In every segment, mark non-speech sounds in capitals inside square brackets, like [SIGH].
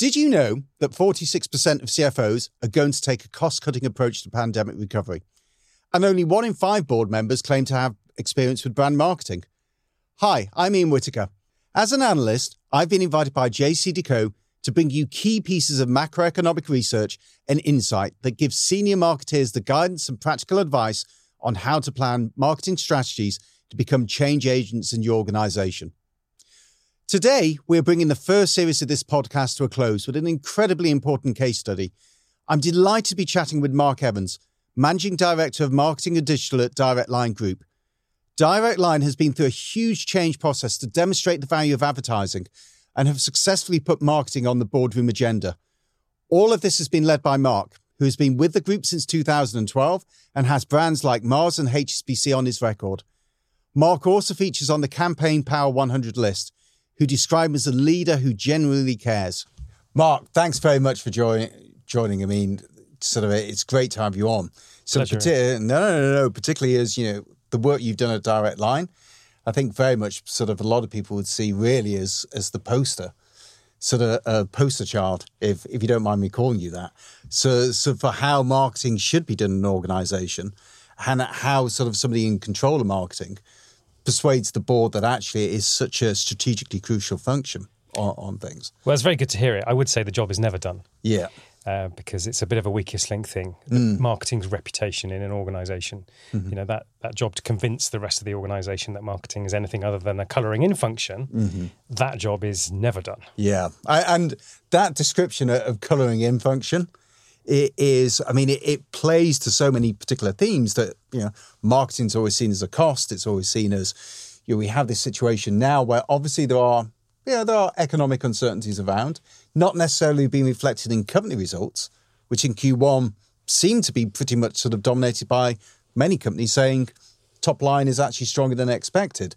Did you know that 46% of CFOs are going to take a cost cutting approach to pandemic recovery? And only one in five board members claim to have experience with brand marketing. Hi, I'm Ian Whittaker. As an analyst, I've been invited by JCDecaux to bring you key pieces of macroeconomic research and insight that gives senior marketers the guidance and practical advice on how to plan marketing strategies to become change agents in your organization. Today, we're bringing the first series of this podcast to a close with an incredibly important case study. I'm delighted to be chatting with Mark Evans, Managing Director of Marketing and Digital at Direct Line Group. Direct Line has been through a huge change process to demonstrate the value of advertising and have successfully put marketing on the boardroom agenda. All of this has been led by Mark, who has been with the group since 2012 and has brands like Mars and HSBC on his record. Mark also features on the Campaign Power 100 list, who describe him as a leader who genuinely cares. Mark, thanks very much for joining. Joining, I mean, sort of, it's great to have you on. So, Pleasure. no, no, no, no, particularly as you know the work you've done at Direct Line. I think very much sort of a lot of people would see really as as the poster, sort of a poster child, if if you don't mind me calling you that. So so for how marketing should be done in an organisation, and how sort of somebody in control of marketing persuades the board that actually it is such a strategically crucial function on, on things. Well, it's very good to hear it. I would say the job is never done. Yeah. Uh, because it's a bit of a weakest link thing. Mm. Marketing's reputation in an organization, mm-hmm. you know, that that job to convince the rest of the organization that marketing is anything other than a colouring in function, mm-hmm. that job is never done. Yeah, I, and that description of colouring in function it is i mean it, it, plays to so many particular themes that you know marketing's always seen as a cost. It's always seen as you know we have this situation now where obviously there are yeah there are economic uncertainties around not necessarily being reflected in company results which in q1 seem to be pretty much sort of dominated by many companies saying top line is actually stronger than expected.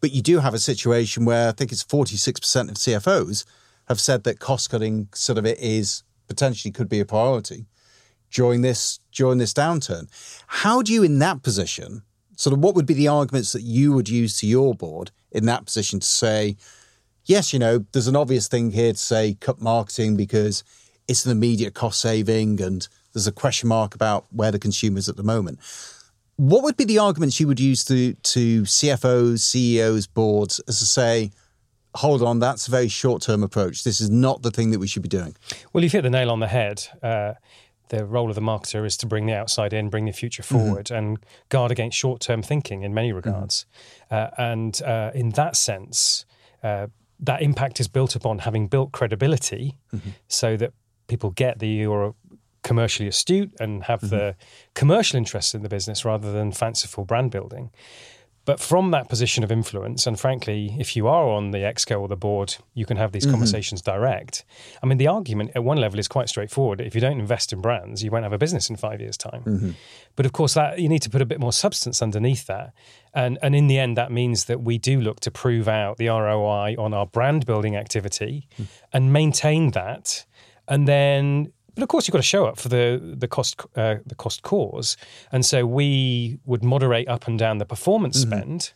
But you do have a situation where i think it's 46% of cfos have said that cost cutting sort of it is potentially could be a priority during this during this downturn. How do you, in that position, sort of what would be the arguments that you would use to your board in that position to say, yes, you know, there's an obvious thing here to say cut marketing because it's an immediate cost saving and there's a question mark about where the consumer is at the moment. What would be the arguments you would use to to CFOs, CEOs, boards as to say, hold on, that's a very short term approach. This is not the thing that we should be doing. Well, you've hit the nail on the head. Uh, the role of the marketer is to bring the outside in, bring the future mm-hmm. forward, mm-hmm. and guard against short term thinking in many regards. Mm-hmm. Uh, and uh, in that sense, uh, that impact is built upon having built credibility mm-hmm. so that people get that you're commercially astute and have the mm-hmm. commercial interests in the business rather than fanciful brand building. But from that position of influence, and frankly, if you are on the exco or the board, you can have these mm-hmm. conversations direct. I mean, the argument at one level is quite straightforward. If you don't invest in brands, you won't have a business in five years' time. Mm-hmm. But of course, that you need to put a bit more substance underneath that. And, and in the end, that means that we do look to prove out the ROI on our brand building activity mm-hmm. and maintain that. And then but of course, you've got to show up for the the cost uh, the cost cause, and so we would moderate up and down the performance mm-hmm. spend.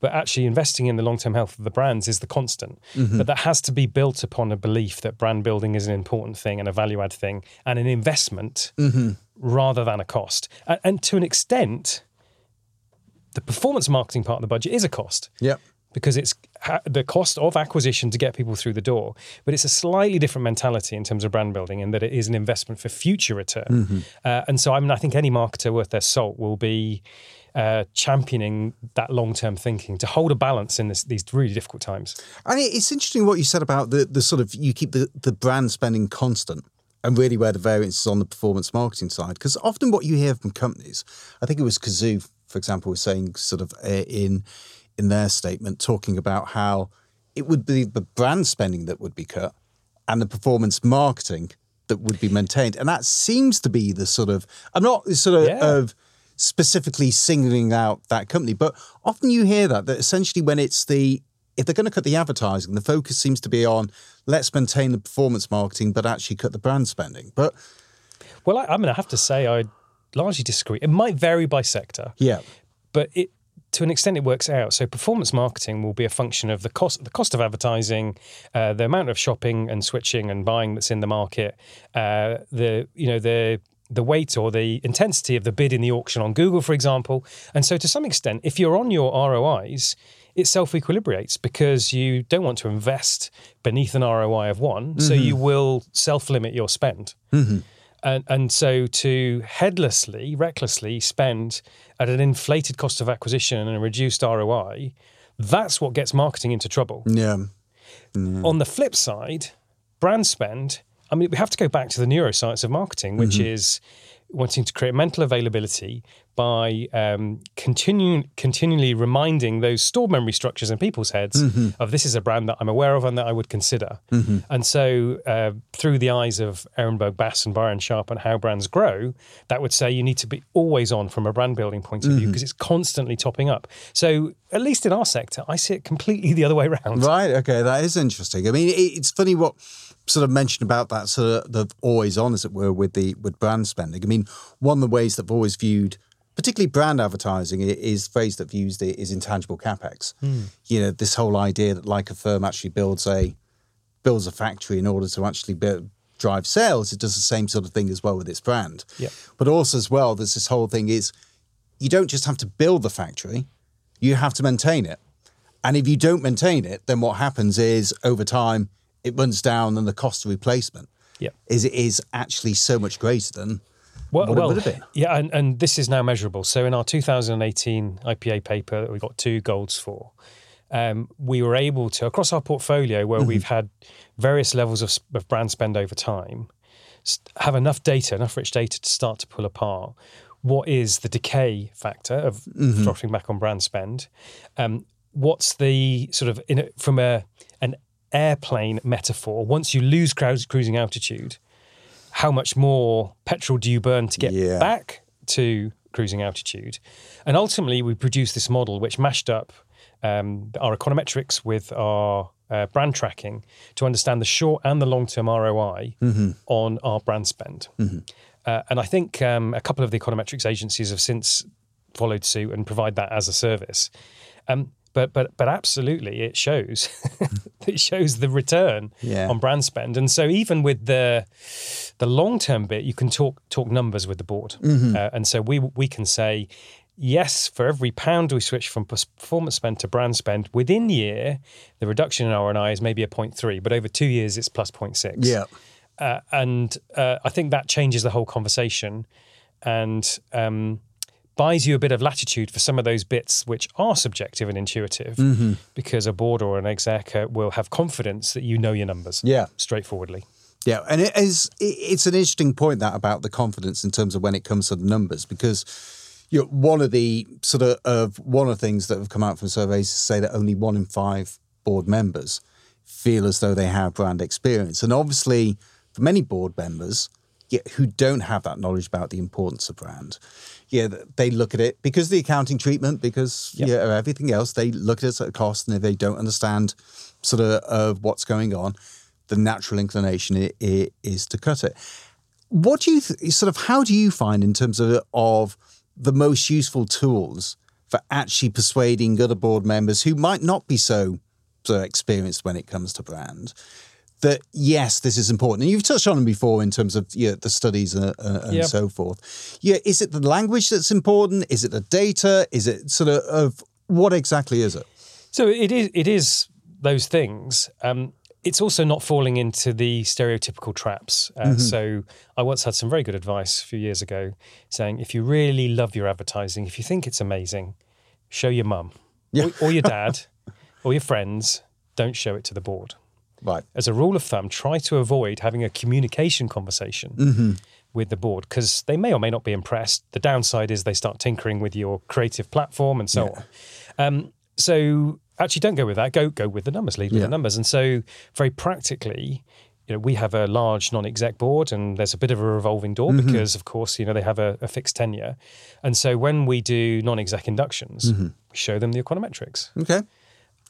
But actually, investing in the long term health of the brands is the constant. Mm-hmm. But that has to be built upon a belief that brand building is an important thing and a value add thing and an investment mm-hmm. rather than a cost. And, and to an extent, the performance marketing part of the budget is a cost. Yeah because it's the cost of acquisition to get people through the door. But it's a slightly different mentality in terms of brand building, in that it is an investment for future return. Mm-hmm. Uh, and so, I mean, I think any marketer worth their salt will be uh, championing that long term thinking to hold a balance in this, these really difficult times. And it's interesting what you said about the, the sort of you keep the, the brand spending constant and really where the variance is on the performance marketing side. Because often what you hear from companies, I think it was Cazoo, for example, was saying sort of uh, in in their statement talking about how it would be the brand spending that would be cut and the performance marketing that would be maintained. And that seems to be the sort of, I'm not sort of, yeah. of specifically singling out that company, but often you hear that, that essentially when it's the, if they're going to cut the advertising, the focus seems to be on let's maintain the performance marketing, but actually cut the brand spending. But well, I, I mean, I have to say, I largely disagree. It might vary by sector. Yeah. But it to an extent, it works out. So performance marketing will be a function of the cost, the cost of advertising, uh, the amount of shopping and switching and buying that's in the market, uh, the you know the the weight or the intensity of the bid in the auction on Google, for example. And so, to some extent, if you're on your ROIs, it self equilibrates because you don't want to invest beneath an ROI of one. Mm-hmm. So, you will self limit your spend. Mm-hmm. And, and so, to headlessly, recklessly spend at an inflated cost of acquisition and a reduced ROI, that's what gets marketing into trouble. Yeah. yeah. On the flip side, brand spend I mean, we have to go back to the neuroscience of marketing, which mm-hmm. is wanting to create mental availability by um, continuing continually reminding those stored memory structures in people's heads mm-hmm. of this is a brand that I'm aware of and that I would consider. Mm-hmm. And so, uh, through the eyes of Ehrenberg Bass and Byron Sharp and how brands grow, that would say you need to be always on from a brand building point of view because mm-hmm. it's constantly topping up. So, at least in our sector, I see it completely the other way around. Right. Okay. That is interesting. I mean, it's funny what sort of mentioned about that sort of the always on, as it were, with the with brand spending. I mean, one of the ways that I've always viewed, particularly brand advertising, is phrase that views it is intangible capex. Mm. You know, this whole idea that like a firm actually builds a builds a factory in order to actually build, drive sales. It does the same sort of thing as well with its brand. Yeah. But also as well, there's this whole thing is you don't just have to build the factory, you have to maintain it. And if you don't maintain it, then what happens is over time it runs down and the cost of replacement yeah. is it is actually so much greater than well, what well, it would have been. Yeah, and, and this is now measurable. So in our 2018 IPA paper that we got two golds for, um, we were able to, across our portfolio where mm-hmm. we've had various levels of, of brand spend over time, have enough data, enough rich data to start to pull apart what is the decay factor of mm-hmm. dropping back on brand spend. Um, what's the sort of in a, from a airplane metaphor, once you lose cruising altitude, how much more petrol do you burn to get yeah. back to cruising altitude? And ultimately, we produced this model which mashed up um, our econometrics with our uh, brand tracking to understand the short and the long term ROI mm-hmm. on our brand spend. Mm-hmm. Uh, and I think um, a couple of the econometrics agencies have since followed suit and provide that as a service. Um, but but but absolutely it shows. [LAUGHS] It shows the return yeah. on brand spend. And so even with the the long term bit you can talk talk numbers with the board. Mm-hmm. uh, and so we we can say yes for every pound we switch from performance spend to brand spend within year the reduction in ROI is maybe a 0.3 but over 2 years it's plus 0.6 yeah. Uh, and uh, I think that changes the whole conversation. And um, buys you a bit of latitude for some of those bits which are subjective and intuitive mm-hmm. because a board or an exec will have confidence that you know your numbers yeah. straightforwardly. Yeah and it is it's an interesting point that about the confidence in terms of when it comes to the numbers because you know, one of the sort of, of one of the things that have come out from surveys is say that only one in five board members feel as though they have brand experience. And obviously for many board members who don't have that knowledge about the importance of brand yeah, they look at it because of the accounting treatment, because yep. yeah, everything else, they look at it at a cost, and if they don't understand sort of, of what's going on, the natural inclination is to cut it. What do you th- sort of how do you find in terms of of the most useful tools for actually persuading other board members who might not be so, so experienced when it comes to brand that yes, this is important. And you've touched on them before in terms of yeah, the studies uh, uh, and yep. so forth. Yeah, is it the language that's important? Is it the data? Is it sort of, of what exactly is it? So it is. It is those things. Um, it's also not falling into the stereotypical traps. Uh, mm-hmm. So I once had some very good advice a few years ago, saying if you really love your advertising, if you think it's amazing, show your mum yeah. or, or your [LAUGHS] dad or your friends. Don't show it to the board. Right. As a rule of thumb, try to avoid having a communication conversation mm-hmm. with the board because they may or may not be impressed. The downside is they start tinkering with your creative platform and so yeah. on. Um, so actually, don't go with that. Go go with the numbers. Lead with yeah. the numbers. And so, very practically, you know, we have a large non-exec board, and there's a bit of a revolving door mm-hmm. because, of course, you know they have a, a, fixed tenure. And so, when we do non-exec inductions, mm-hmm. we show them the econometrics. Okay.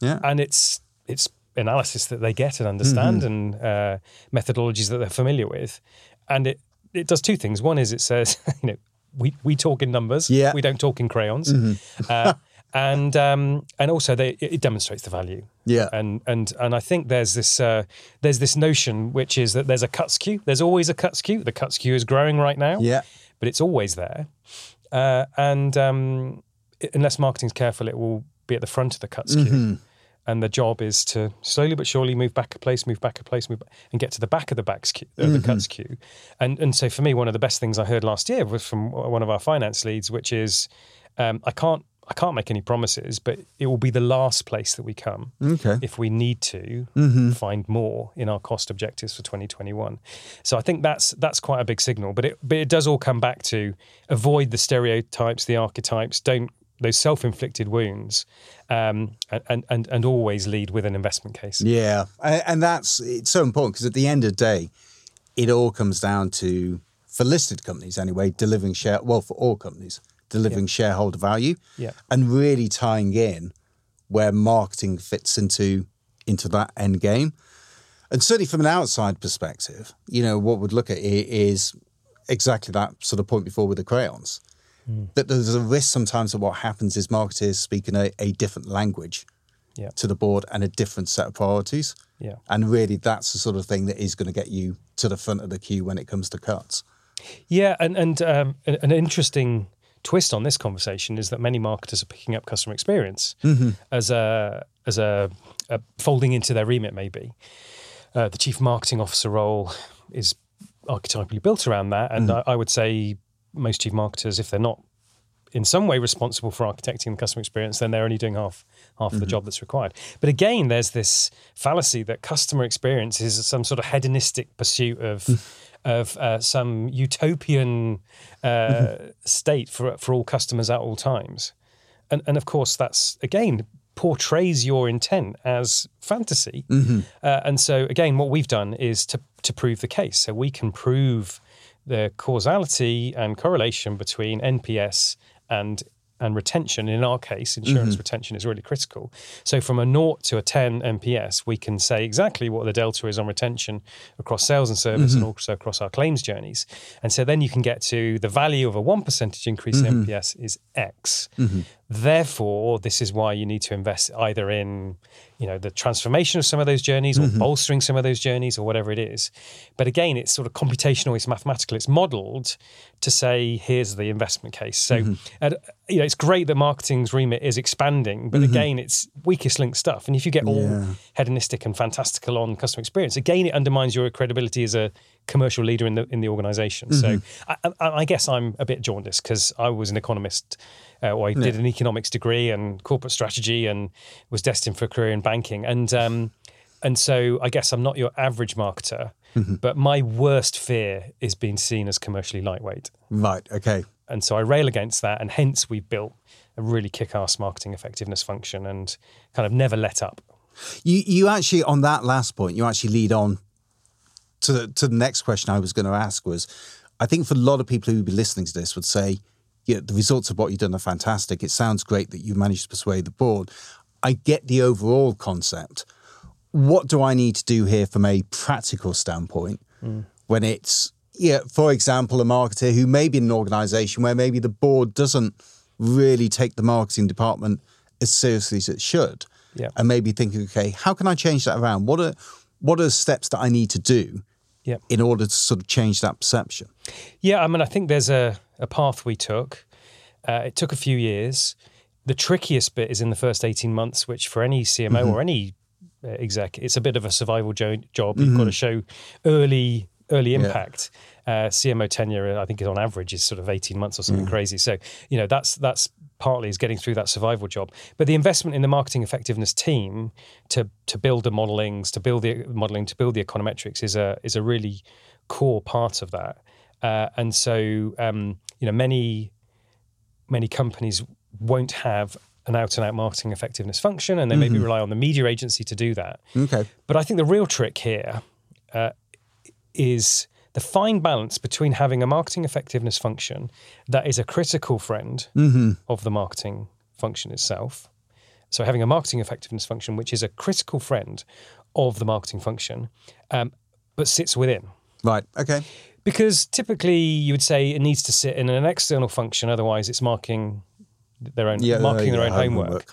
Yeah. And it's it's analysis that they get and understand mm-hmm. and uh, methodologies that they're familiar with. And it, it does two things. One is it says, [LAUGHS] you know, we, we talk in numbers. Yeah. We don't talk in crayons. Mm-hmm. uh, [LAUGHS] and um, and also they, it demonstrates the value. Yeah. and and and I think there's this uh, there's this notion which is that there's a cuts queue. There's always a cuts queue. The cuts queue is growing right now. Yeah. but it's always there. Uh, and um, unless marketing's careful, it will be at the front of the cuts queue. And the job is to slowly but surely move back a place, move back a place, move back, and get to the back of the backs queue, of the cuts queue. And and so for me, one of the best things I heard last year was from one of our finance leads, which is um, I can't I can't make any promises, but it will be the last place that we come Okay. if we need to find more in our cost objectives for 2021. So I think that's that's quite a big signal. But it but it does all come back to avoid the stereotypes, the archetypes. Don't those self-inflicted wounds, um, and and and always lead with an investment case. Yeah, and that's it's so important because at the end of the day, it all comes down to for listed companies anyway, delivering share well for all companies delivering shareholder value, Yeah. and really tying in where marketing fits into into that end game. And certainly from an outside perspective, you know what we'd look at is exactly that sort of point before with the crayons. That there's a risk sometimes that what happens is marketers speak in a, a different language Yeah. to the board and a different set of priorities. Yeah. And really, that's the sort of thing that is going to get you to the front of the queue when it comes to cuts. Yeah, and and um, an, interesting twist on this conversation is that many marketers are picking up customer experience as a as a, a folding into their remit. Maybe uh, the chief marketing officer role is archetypally built around that, and I, I would say most chief marketers, if they're not in some way responsible for architecting the customer experience, then they're only doing half half of the job that's required. But again, there's this fallacy that customer experience is some sort of hedonistic pursuit of of uh, some utopian uh, state for for all customers at all times, and and of course that's again portrays your intent as fantasy. Uh, and so again, what we've done is to to prove the case. So we can prove the causality and correlation between NPS and and retention. In our case, insurance mm-hmm. retention is really critical. So from a naught to a 10 NPS, we can say exactly what the delta is on retention across sales and service and mm-hmm. also across our claims journeys. And so then you can get to the value of a one percentage increase in mm-hmm. NPS is X. Therefore, this is why you need to invest either in, you know, the transformation of some of those journeys or mm-hmm. bolstering some of those journeys or whatever it is. But again, it's sort of computational, it's mathematical, it's modeled to say, here's the investment case. So, mm-hmm. and, you know, it's great that marketing's remit is expanding, but mm-hmm. again, it's weakest link stuff. And if you get all Yeah. hedonistic and fantastical on customer experience, again, it undermines your credibility as a commercial leader in the in the organization. So, I, I, I guess I'm a bit jaundiced because I was an economist. Uh, or I did an economics degree and corporate strategy, and was destined for a career in banking. And um, and so I guess I'm not your average marketer, but my worst fear is being seen as commercially lightweight. Right. Okay. And so I rail against that, and hence we've built a really kick-ass marketing effectiveness function and kind of never let up. You you actually on that last point, you actually lead on to the, to the next question I was going to ask was, I think for a lot of people who would be listening to this would say, yeah, the results of what you've done are fantastic. It sounds great that you managed to persuade the board. I get the overall concept. What do I need to do here from a practical standpoint mm. when it's yeah, for example, a marketer who may be in an organization where maybe the board doesn't really take the marketing department as seriously as it should. Yeah. And maybe thinking, okay, how can I change that around? What are what are steps that I need to do Yeah. in order to sort of change that perception? Yeah, I mean, I think there's a, a path we took. Uh, it took a few years. The trickiest bit is in the first 18 months, which for any CMO or any uh, exec, it's a bit of a survival jo- job. You've got to show early early impact. Uh, CMO tenure, I think, is on average is sort of 18 months or something crazy. So, you know, that's that's partly is getting through that survival job. But the investment in the marketing effectiveness team to to build the modelings, to build the modelling, to build the econometrics is a is a really core part of that. Uh, and so, um, you know, many many companies won't have an out and out marketing effectiveness function, and they maybe rely on the media agency to do that. Okay. But I think the real trick here uh, is the fine balance between having a marketing effectiveness function that is a critical friend of the marketing function itself. So having a marketing effectiveness function which is a critical friend of the marketing function, um, but sits within. Right. Okay. Because typically you would say it needs to sit in an external function, otherwise it's marking their own Yeah, marking their own homework.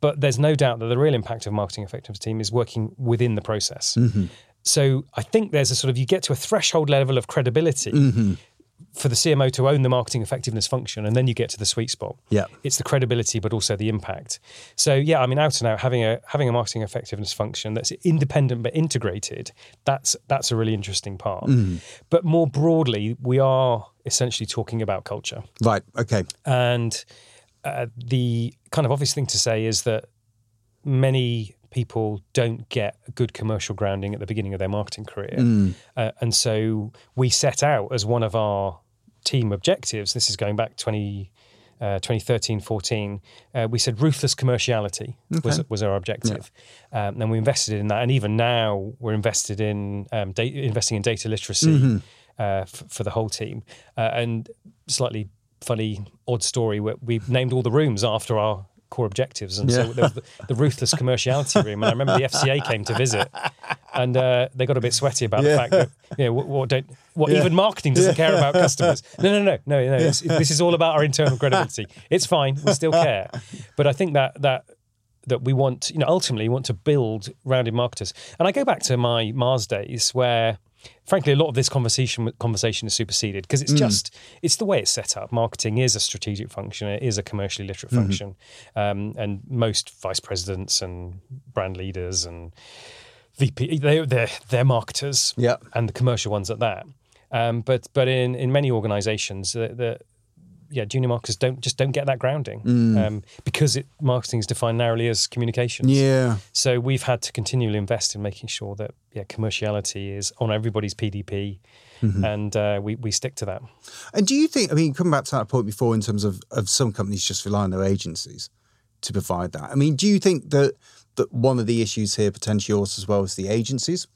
But there's no doubt that the real impact of marketing effectiveness team is working within the process. Mm-hmm. So I think there's a sort of you get to a threshold level of credibility Mm-hmm. for the CMO to own the marketing effectiveness function, and then you get to the sweet spot. Yeah. It's the credibility, but also the impact. So yeah, I mean, out and out having a having a marketing effectiveness function that's independent but integrated. That's that's a really interesting part. Mm-hmm. But more broadly, we are essentially talking about culture. Right. Okay. And uh, the kind of obvious thing to say is that many people don't get a good commercial grounding at the beginning of their marketing career. Uh, and so we set out as one of our team objectives, this is going back 20. Uh, 2013 14, uh, we said ruthless commerciality was, was our objective. Um, and we invested in that. And even now, we're invested in um, da- investing in data literacy uh, f- for the whole team. Uh, and slightly funny, odd story we named all the rooms after our core objectives. And so Yeah. there was the, the ruthless commerciality room. And I remember the FCA came to visit and uh, they got a bit sweaty about the fact that, you know, what, what don't, what even marketing doesn't care about customers. [LAUGHS] No, no, no, no, no. This is all about our internal credibility. It's fine. We still care. But I think that, that, that we want, you know, ultimately want to build rounded marketers. And I go back to my Mars days where, frankly, a lot of this conversation conversation is superseded because it's just it's the way it's set up. Marketing is a strategic function. It is a commercially literate function, um, and most vice presidents and brand leaders and VP they they're they're marketers. Yeah. and the commercial ones at that. Um, but but in in many organisations, the, the yeah, junior marketers don't just don't get that grounding um, because it, marketing is defined narrowly as communications. Yeah. So we've had to continually invest in making sure that yeah, commerciality is on everybody's PDP, and uh, we we stick to that. And do you think, I mean, coming back to that point before in terms of, of some companies just rely on their agencies to provide that. I mean, do you think that, that one of the issues here potentially also as well is the agencies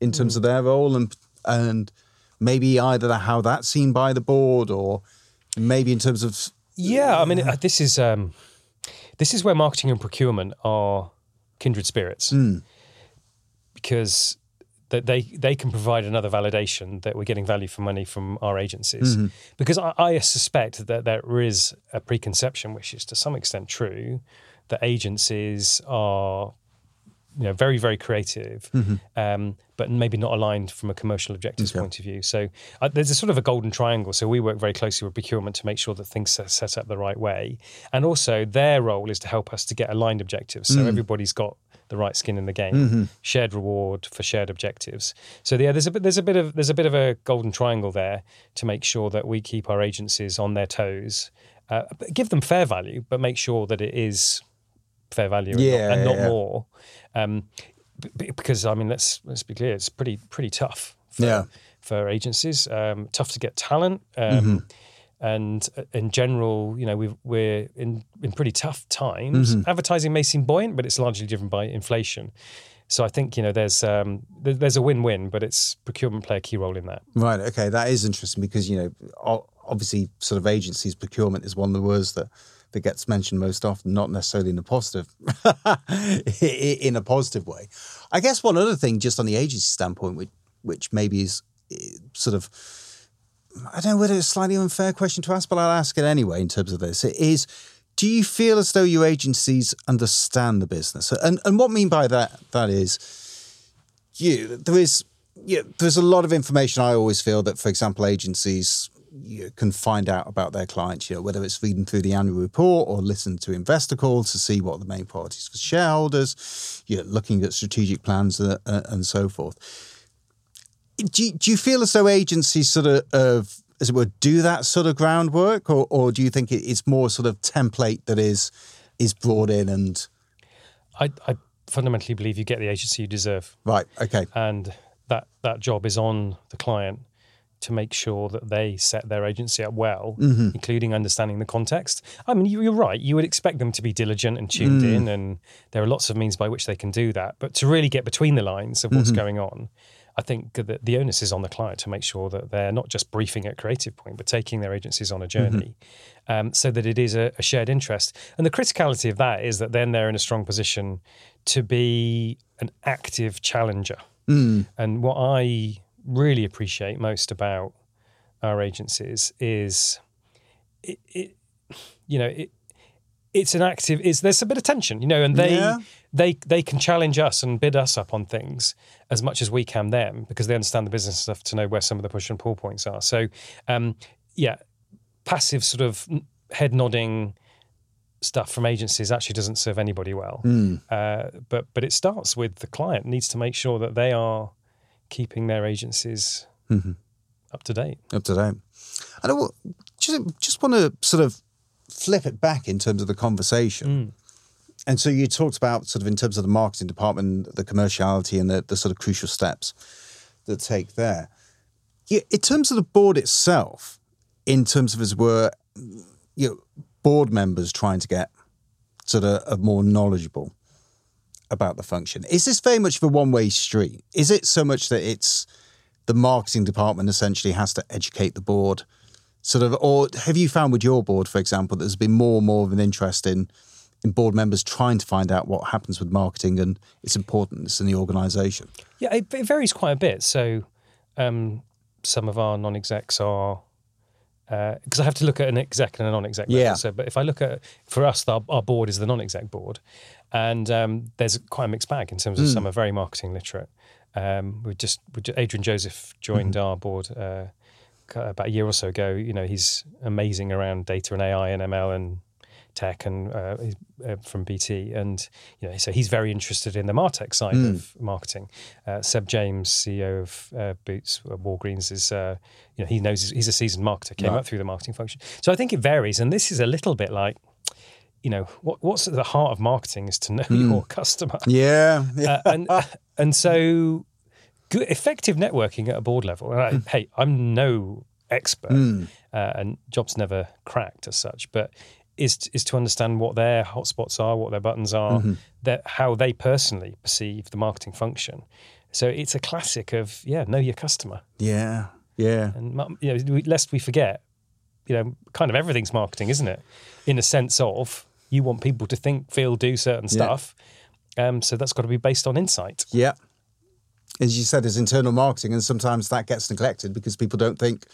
in terms of their role and and maybe either how that's seen by the board or maybe in terms of Yeah, I mean uh, this is um, this is where marketing and procurement are kindred spirits. Because that they they can provide another validation that we're getting value for money from our agencies. Because I, I suspect that there is a preconception, which is to some extent true, that agencies are you know very very creative, um, but maybe not aligned from a commercial objectives point of view. So uh, there's a sort of a golden triangle. So we work very closely with procurement to make sure that things are set up the right way, and also their role is to help us to get aligned objectives. So everybody's got the right skin in the game, shared reward for shared objectives. So yeah, there's a bit there's a bit of there's a bit of a golden triangle there to make sure that we keep our agencies on their toes, uh, give them fair value, but make sure that it is fair value and Yeah, not, and not yeah. more. Um, b- because I mean, let's let's be clear, it's pretty pretty tough. For, Yeah. For agencies, um, tough to get talent. Um, Mm-hmm. And uh, in general, you know, we've, we're in, in pretty tough times. Mm-hmm. Advertising may seem buoyant, but it's largely driven by inflation. So I think you know there's um, there- there's a win-win, but it's procurement play a key role in that. Right. Okay. That is interesting because you know, obviously, sort of agencies procurement is one of the words that that gets mentioned most often, not necessarily in a positive, [LAUGHS] in a positive way. I guess one other thing, just on the agency standpoint, which which maybe is sort of, I don't know whether it's a slightly unfair question to ask, but I'll ask it anyway. In terms of this, it is. Do you feel as though your agencies understand the business? And and what I mean by that that is, you there is yeah, there's a lot of information. I always feel that, for example, agencies you can find out about their clients, you know, whether it's reading through the annual report or listen to investor calls to see what are the main priorities for shareholders, you know, looking at strategic plans uh, uh, and so forth. Do you, do you feel as though agencies sort of, of as it were, do that sort of groundwork, or, or do you think it's more sort of template that is is brought in and I, I fundamentally believe you get the agency you deserve. right? Okay, and that that job is on the client to make sure that they set their agency up well, mm-hmm. including understanding the context. I mean, you, you're right. You would expect them to be diligent and tuned mm. in, and there are lots of means by which they can do that. But to really get between the lines of what's mm-hmm. going on, I think that the onus is on the client to make sure that they're not just briefing at Creative Point, but taking their agencies on a mm-hmm. journey, um, so that it is a, a shared interest. And the criticality of that is that then they're in a strong position to be an active challenger. Mm. And what I really appreciate most about our agencies is, it, it you know, it, it's an active. It's there's a bit of tension, you know, and they Yeah. they they can challenge us and bid us up on things as much as we can them because they understand the business stuff to know where some of the push and pull points are. So, um, yeah, passive sort of head nodding stuff from agencies actually doesn't serve anybody well. Uh, but but it starts with the client needs to make sure that they are keeping their agencies mm-hmm. up to date. up to date. I wa- just just want to sort of flip it back in terms of the conversation. Mm. And so you talked about sort of in terms of the marketing department, the commerciality, and the, the sort of crucial steps that take there. Yeah, in terms of the board itself, in terms of as were you know, board members trying to get sort of, of more knowledgeable about the function. Is this very much of a one way street? Is it so much that it's the marketing department essentially has to educate the board? Sort of, or have you found with your board, for example, that there's been more and more of an interest in in board members trying to find out what happens with marketing and its importance in the organisation? Yeah, it, it varies quite a bit. So, um, some of our non-execs are because I have to look at an exec and a non-exec. level. Yeah. So, but if I look at for us, our, our board is the non-exec board, and um, there's quite a mixed bag in terms of some are very marketing literate. Um, we just, we Adrian Joseph joined our board uh, about a year or so ago. You know, he's amazing around data and AI and ML and tech and uh, uh, from BT, and you know, so he's very interested in the Martech side of marketing. Uh, Seb James, CEO of uh, Boots uh, Walgreens, is uh, you know he knows he's a seasoned marketer, came Right. up through the marketing function. So I think it varies, and this is a little bit like. You know what, what's at the heart of marketing is to know your customer, Yeah, [LAUGHS] yeah. uh, and and so good, effective networking at a board level. And I, hey, I'm no expert, uh, and jobs never cracked as such, but is is to understand what their hotspots are, what their buttons are, that how they personally perceive the marketing function. So it's a classic of yeah, know your customer, yeah, yeah. and you know, lest we forget, you know, kind of everything's marketing, isn't it? In a sense of you want people to think, feel, do certain stuff. Um, so that's got to be based on insight. Yeah. As you said, is internal marketing, and sometimes that gets neglected because people don't think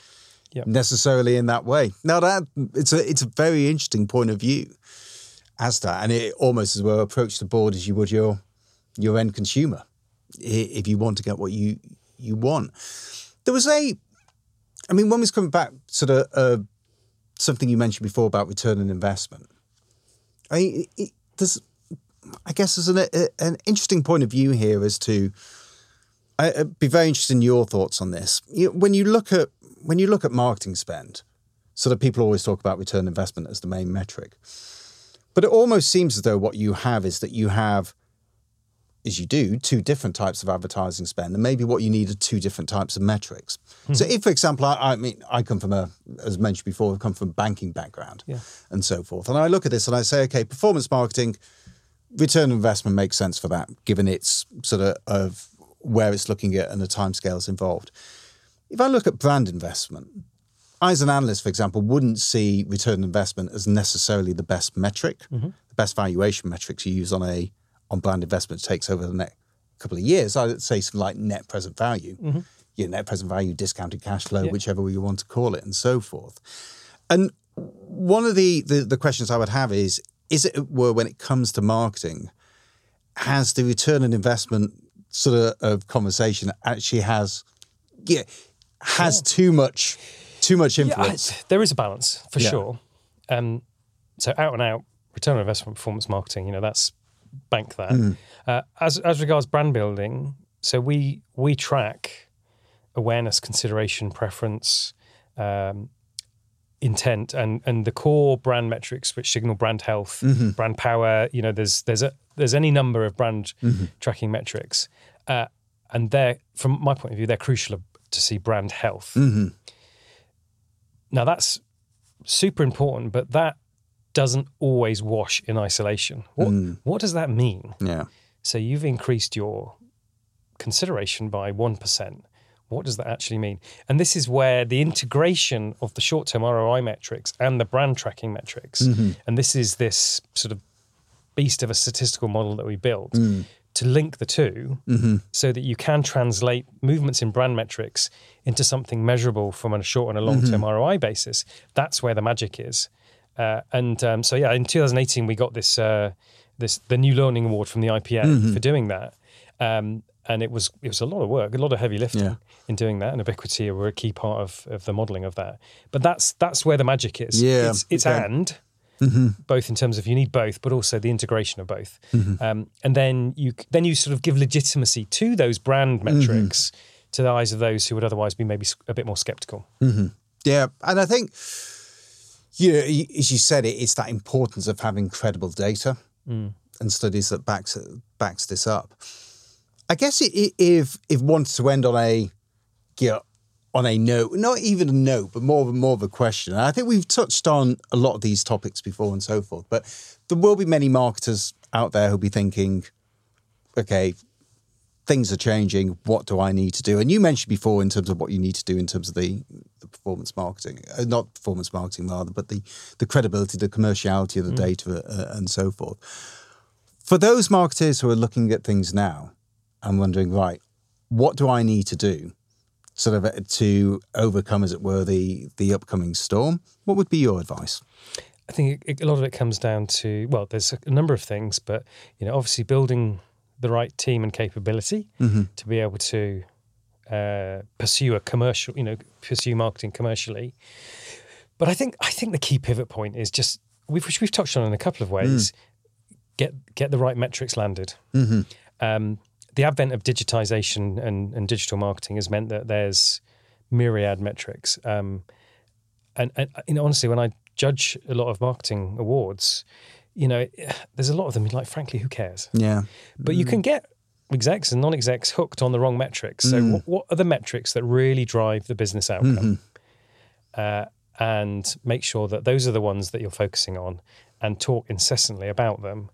Yep. necessarily in that way. Now that it's a it's a very interesting point of view as that, and it almost as well approach the board as you would your your end consumer, if you want to get what you you want. There was a, I mean, one was coming back sort of uh, something you mentioned before about return on investment. I it, there's I guess there's an, a, an interesting point of view here as to. I'd be very interested in your thoughts on this. When you look at when you look at marketing spend, sort of people always talk about return on investment as the main metric, but it almost seems as though what you have is that you have, as you do, two different types of advertising spend, and maybe what you need are two different types of metrics. Hmm. So, if, for example, I, I mean, I come from a, as mentioned before, I come from a banking background, Yeah. and so forth, and I look at this and I say, okay, performance marketing return on investment makes sense for that, given its sort of, of where it's looking at and the timescales involved. If I look at brand investment, I, as an analyst, for example, wouldn't see return on investment as necessarily the best metric. Mm-hmm. The best valuation metrics you use on a on brand investment takes over the next couple of years. I'd say something like net present value, mm-hmm. your net present value, discounted cash flow, Yeah. whichever you want to call it, and so forth. And one of the, the the questions I would have is: Is it were when it comes to marketing, has the return on investment sort of, of conversation actually has yeah has too much too much Yeah, I- influence? there is a balance for Yeah. sure. Um, so out and out return on investment performance marketing, you know, that's bank that. Mm. Uh, as as regards brand building, so we we track awareness, consideration, preference, um, intent, and and the core brand metrics which signal brand health, Mm-hmm. brand power. You know, there's there's a there's any number of brand Mm-hmm. tracking metrics, uh, and they're from my point of view, they're crucial to see brand health. Mm-hmm. Now that's super important, but that doesn't always wash in isolation. What Mm. what does that mean? Yeah. So you've increased your consideration by one percent. What does that actually mean? And this is where the integration of the short-term ROI metrics and the brand tracking metrics, and this is this sort of beast of a statistical model that we built to link the 2 so that you can translate movements in brand metrics into something measurable from a short and a long term ROI basis. That's where the magic is. Uh, and um, so yeah, in 2018 we got this uh, this the new learning award from the IPA Mm-hmm. for doing that. Um, and it was it was a lot of work, a lot of heavy lifting Yeah. in doing that. And Ebiquity were a key part of, of the modelling of that. But that's that's where the magic is. Yeah, it's, it's okay. and Mm-hmm. both in terms of you need both, but also the integration of both. Um, and then you then you sort of give legitimacy to those brand Mm-hmm. metrics to the eyes of those who would otherwise be maybe a bit more skeptical. Yeah, and I think, you know, as you said, it, it's that importance of having credible data and studies that backs backs this up. I guess it, it, if if wants to end on a, you know, on a note, not even a note, but more of a, more of a question. And I think we've touched on a lot of these topics before and so forth. But there will be many marketers out there who'll be thinking, okay, things are changing. What do I need to do? And you mentioned before in terms of what you need to do in terms of the, the performance marketing, uh, not performance marketing rather, but the the credibility, the commerciality of the data, uh, and so forth. For those marketers who are looking at things now and wondering, right, what do I need to do, sort of uh, to overcome, as it were, the the upcoming storm? What would be your advice? I think it, a lot of it comes down to well, there's a number of things, but you know, obviously building the right team and capability to be able to uh, pursue a commercial, you know, pursue marketing commercially. But I think I think the key pivot point is just we've which we've touched on in a couple of ways. Get get the right metrics landed. Um, the advent of digitization and, and digital marketing has meant that there's myriad metrics. Um, and, and you know, honestly, when I judge a lot of marketing awards, you know, there's a lot of them. Like, frankly, who cares? Yeah, But you can get execs and non-execs hooked on the wrong metrics. So, what, what are the metrics that really drive the business outcome? Uh, and make sure that those are the ones that you're focusing on, and talk incessantly about them.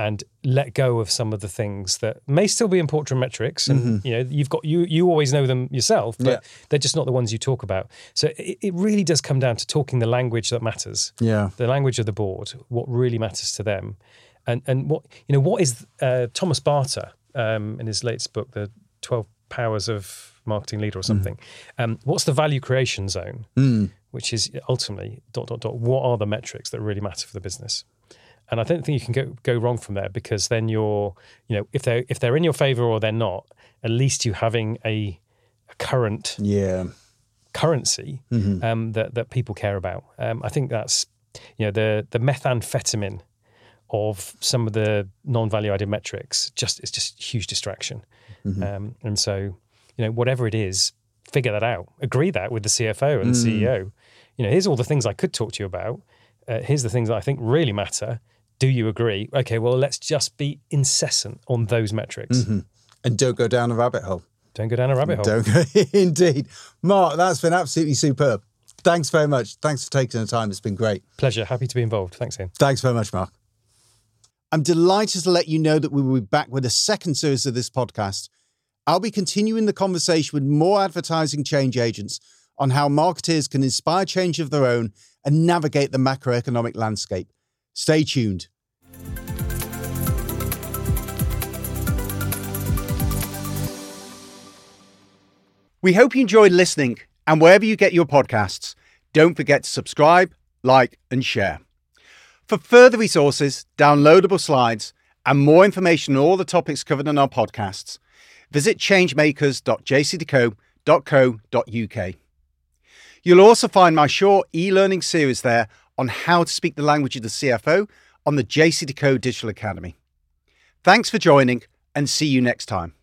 And let go of some of the things that may still be important metrics, and you know you've got you you always know them yourself, but Yeah. they're just not the ones you talk about. So it, it really does come down to talking the language that matters yeah, the language of the board, what really matters to them, and and what you know what is uh, Thomas Barta um, in his latest book, the Twelve Powers of Marketing Leader or something. Um, what's the value creation zone? Which is ultimately dot dot dot. What are the metrics that really matter for the business? And I don't think you can go go wrong from there because then you're you know if they are if they're in your favor or they're not, at least you having a, a current yeah, currency um, that that people care about. Um, I think that's you know the the methamphetamine of some of the non-value added metrics. Just it's just a huge distraction, um, and so you know whatever it is, figure that out. Agree that with the CFO and the CEO. You know, here's all the things I could talk to you about. Uh, here's the things that I think really matter. Do you agree? Okay, well, let's just be incessant on those metrics. Mm-hmm. and don't go down a rabbit hole. Don't go down a rabbit hole. Don't go. [LAUGHS] Indeed. Mark, that's been absolutely superb. Thanks very much. Thanks for taking the time. It's been great. Pleasure. Happy to be involved. Thanks, Ian. Thanks very much, Mark. I'm delighted to let you know that we will be back with a second series of this podcast. I'll be continuing the conversation with more advertising change agents on how marketers can inspire change of their own and navigate the macroeconomic landscape. Stay tuned. We hope you enjoyed listening, and wherever you get your podcasts, don't forget to subscribe, like, and share. For further resources, downloadable slides, and more information on all the topics covered in our podcasts, visit changemakers.jcdecaux.co.uk. You'll also find my short e learning series there on how to speak the language of the CFO on the JCDecaux Digital Academy. Thanks for joining, and see you next time.